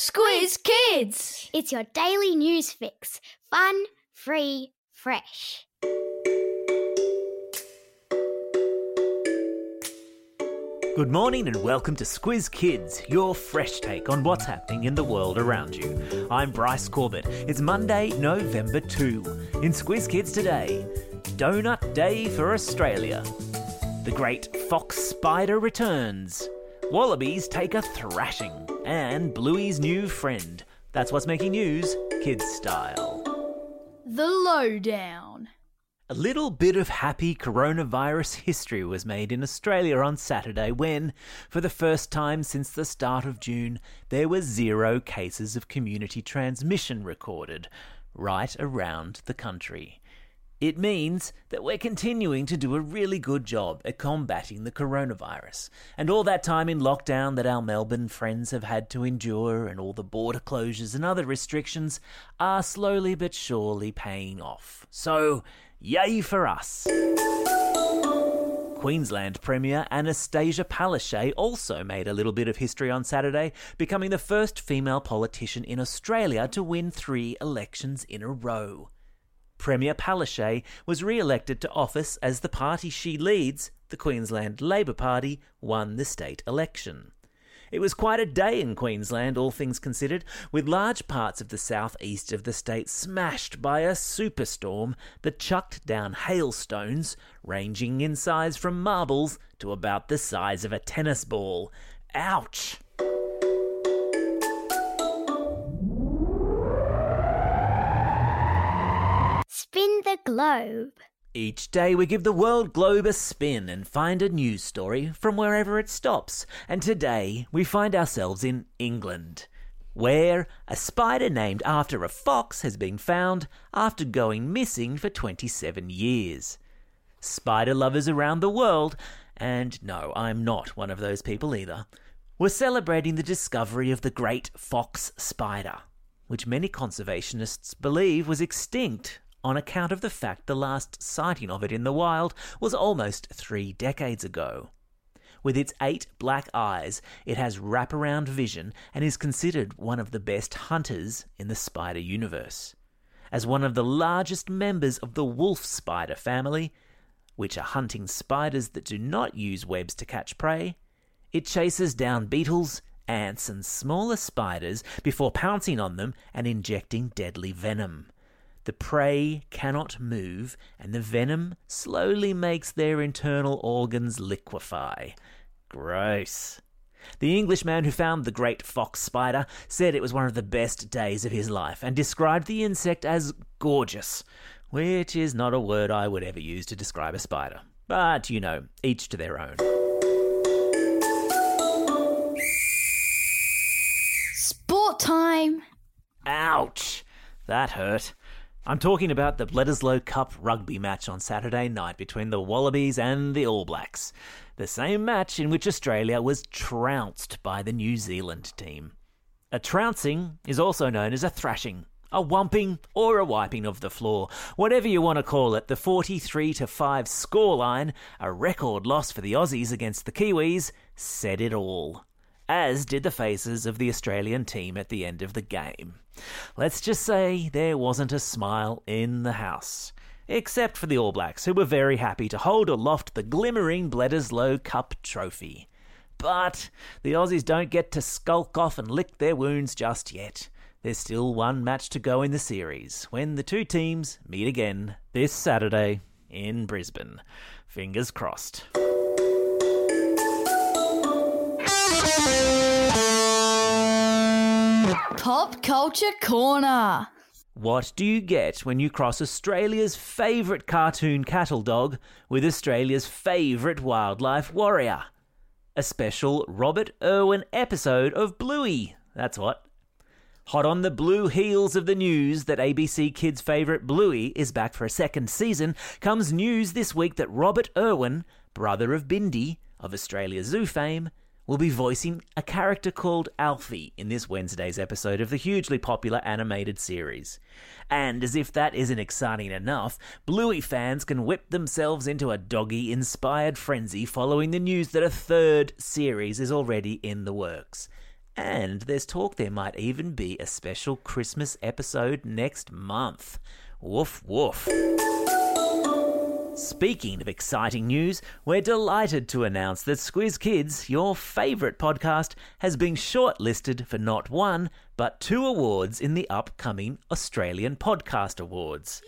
Squiz Kids! It's your daily news fix. Fun, free, fresh. Good morning and welcome to Squiz Kids, your fresh take on what's happening in the world around you. I'm Bryce Corbett. It's Monday, November 2. In Squiz Kids today, Donut Day for Australia. The great fox spider returns. Wallabies take a thrashing. And Bluey's new friend. That's what's making news, kids style. The Lowdown. A little bit of happy coronavirus history was made in Australia on Saturday when, for the first time since the start of June, there were zero cases of community transmission recorded right around the country. It means that we're continuing to do a really good job at combating the coronavirus. And all that time in lockdown that our Melbourne friends have had to endure, and all the border closures and other restrictions, are slowly but surely paying off. So, yay for us! Queensland Premier Anastasia Palaszczuk also made a little bit of history on Saturday, becoming the first female politician in Australia to win three elections in a row. Premier Palaszczuk was re elected to office as the party she leads, the Queensland Labor Party, won the state election. It was quite a day in Queensland, all things considered, with large parts of the southeast of the state smashed by a superstorm that chucked down hailstones ranging in size from marbles to about the size of a tennis ball. Ouch! Globe. Each day we give the world globe a spin and find a news story from wherever it stops. And today we find ourselves in England, where a spider named after a fox has been found after going missing for 27 years. Spider lovers around the world, and no, I'm not one of those people either, were celebrating the discovery of the great fox spider, which many conservationists believe was extinct on account of the fact the last sighting of it in the wild was almost three decades ago. With its eight black eyes, it has wraparound vision and is considered one of the best hunters in the spider universe. As one of the largest members of the wolf spider family, which are hunting spiders that do not use webs to catch prey, it chases down beetles, ants, and smaller spiders before pouncing on them and injecting deadly venom. The prey cannot move, and the venom slowly makes their internal organs liquefy. Gross. The Englishman who found the great fox spider said it was one of the best days of his life and described the insect as gorgeous, which is not a word I would ever use to describe a spider. But, you know, each to their own. Sport time! Ouch! That hurt. I'm talking about the Bledisloe Cup rugby match on Saturday night between the Wallabies and the All Blacks. The same match in which Australia was trounced by the New Zealand team. A trouncing is also known as a thrashing, a whumping, or a wiping of the floor. Whatever you want to call it, the 43 to 5 scoreline, a record loss for the Aussies against the Kiwis, said it all as did the faces of the Australian team at the end of the game. Let's just say there wasn't a smile in the house. Except for the All Blacks, who were very happy to hold aloft the glimmering Bledisloe Cup trophy. But the Aussies don't get to skulk off and lick their wounds just yet. There's still one match to go in the series when the two teams meet again this Saturday in Brisbane. Fingers crossed. Pop Culture Corner. What do you get when you cross Australia's favourite cartoon cattle dog with Australia's favourite wildlife warrior? A special Robert Irwin episode of Bluey. That's what. Hot on the blue heels of the news that ABC Kids' favourite Bluey is back for a second season, comes news this week that Robert Irwin, brother of Bindi, of Australia Zoo fame, will be voicing a character called Alfie in this Wednesday's episode of the hugely popular animated series. And as if that isn't exciting enough, Bluey fans can whip themselves into a doggy inspired frenzy following the news that a third series is already in the works. And there's talk there might even be a special Christmas episode next month. Woof woof. Speaking of exciting news, we're delighted to announce that Squiz Kids, your favourite podcast, has been shortlisted for not one, but two awards in the upcoming Australian Podcast Awards.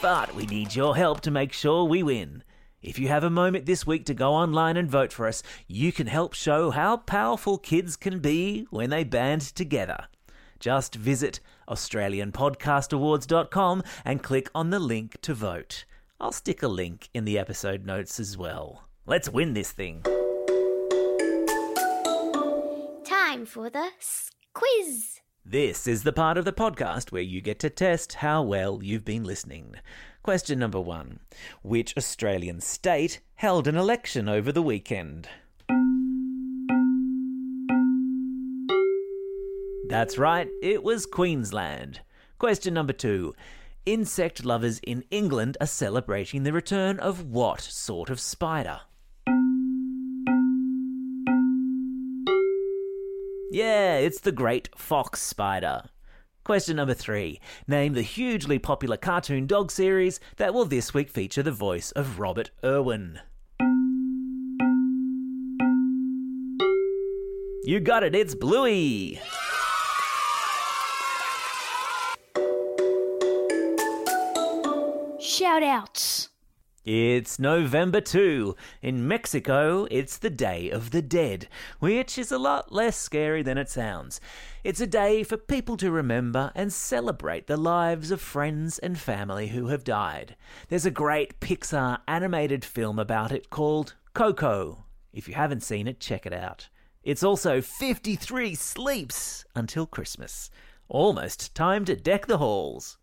But we need your help to make sure we win. If you have a moment this week to go online and vote for us, you can help show how powerful kids can be when they band together. Just visit AustralianPodcastAwards.com and click on the link to vote. I'll stick a link in the episode notes as well. Let's win this thing. Time for the quiz. This is the part of the podcast where you get to test how well you've been listening. Question number one Which Australian state held an election over the weekend? That's right, it was Queensland. Question number two Insect lovers in England are celebrating the return of what sort of spider? Yeah, it's the great fox spider. Question number three. Name the hugely popular cartoon dog series that will this week feature the voice of Robert Irwin. You got it, it's Bluey! Shout outs. It's November 2. In Mexico, it's the Day of the Dead, which is a lot less scary than it sounds. It's a day for people to remember and celebrate the lives of friends and family who have died. There's a great Pixar animated film about it called Coco. If you haven't seen it, check it out. It's also 53 sleeps until Christmas. Almost time to deck the halls.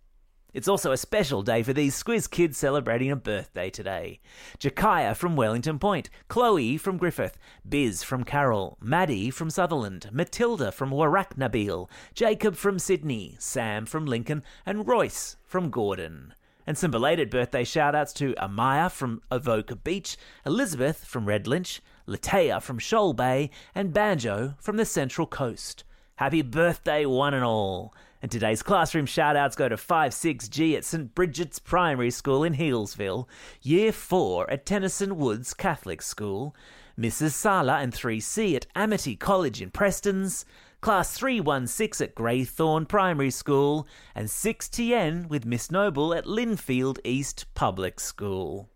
It's also a special day for these Squiz kids celebrating a birthday today. Jakaya from Wellington Point, Chloe from Griffith, Biz from Carroll, Maddie from Sutherland, Matilda from Warracknabeal, Jacob from Sydney, Sam from Lincoln, and Royce from Gordon. And some belated birthday shout outs to Amaya from Avoca Beach, Elizabeth from Redlynch, Latea from Shoal Bay, and Banjo from the Central Coast. Happy birthday, one and all. And today's classroom shout outs go to 5-6G at St. Bridget's Primary School in Healesville, Year 4 at Tenison Woods Catholic School, Mrs. Sala and 3C at Amity College in Prestons, Class 316 at Greythorn Primary School, and 6TN with Miss Noble at Lindfield East Public School.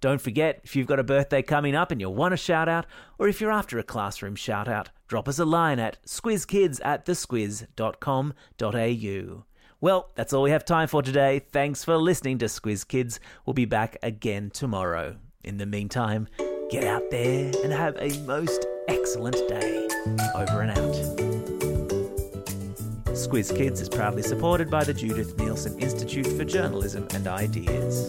Don't forget, if you've got a birthday coming up and you want a shout out, or if you're after a classroom shout out, drop us a line at squizkids at thesquiz.com.au. Well, that's all we have time for today. Thanks for listening to Squiz Kids. We'll be back again tomorrow. In the meantime, get out there and have a most excellent day. Over and out. Squiz Kids is proudly supported by the Judith Neilson Institute for Journalism and Ideas.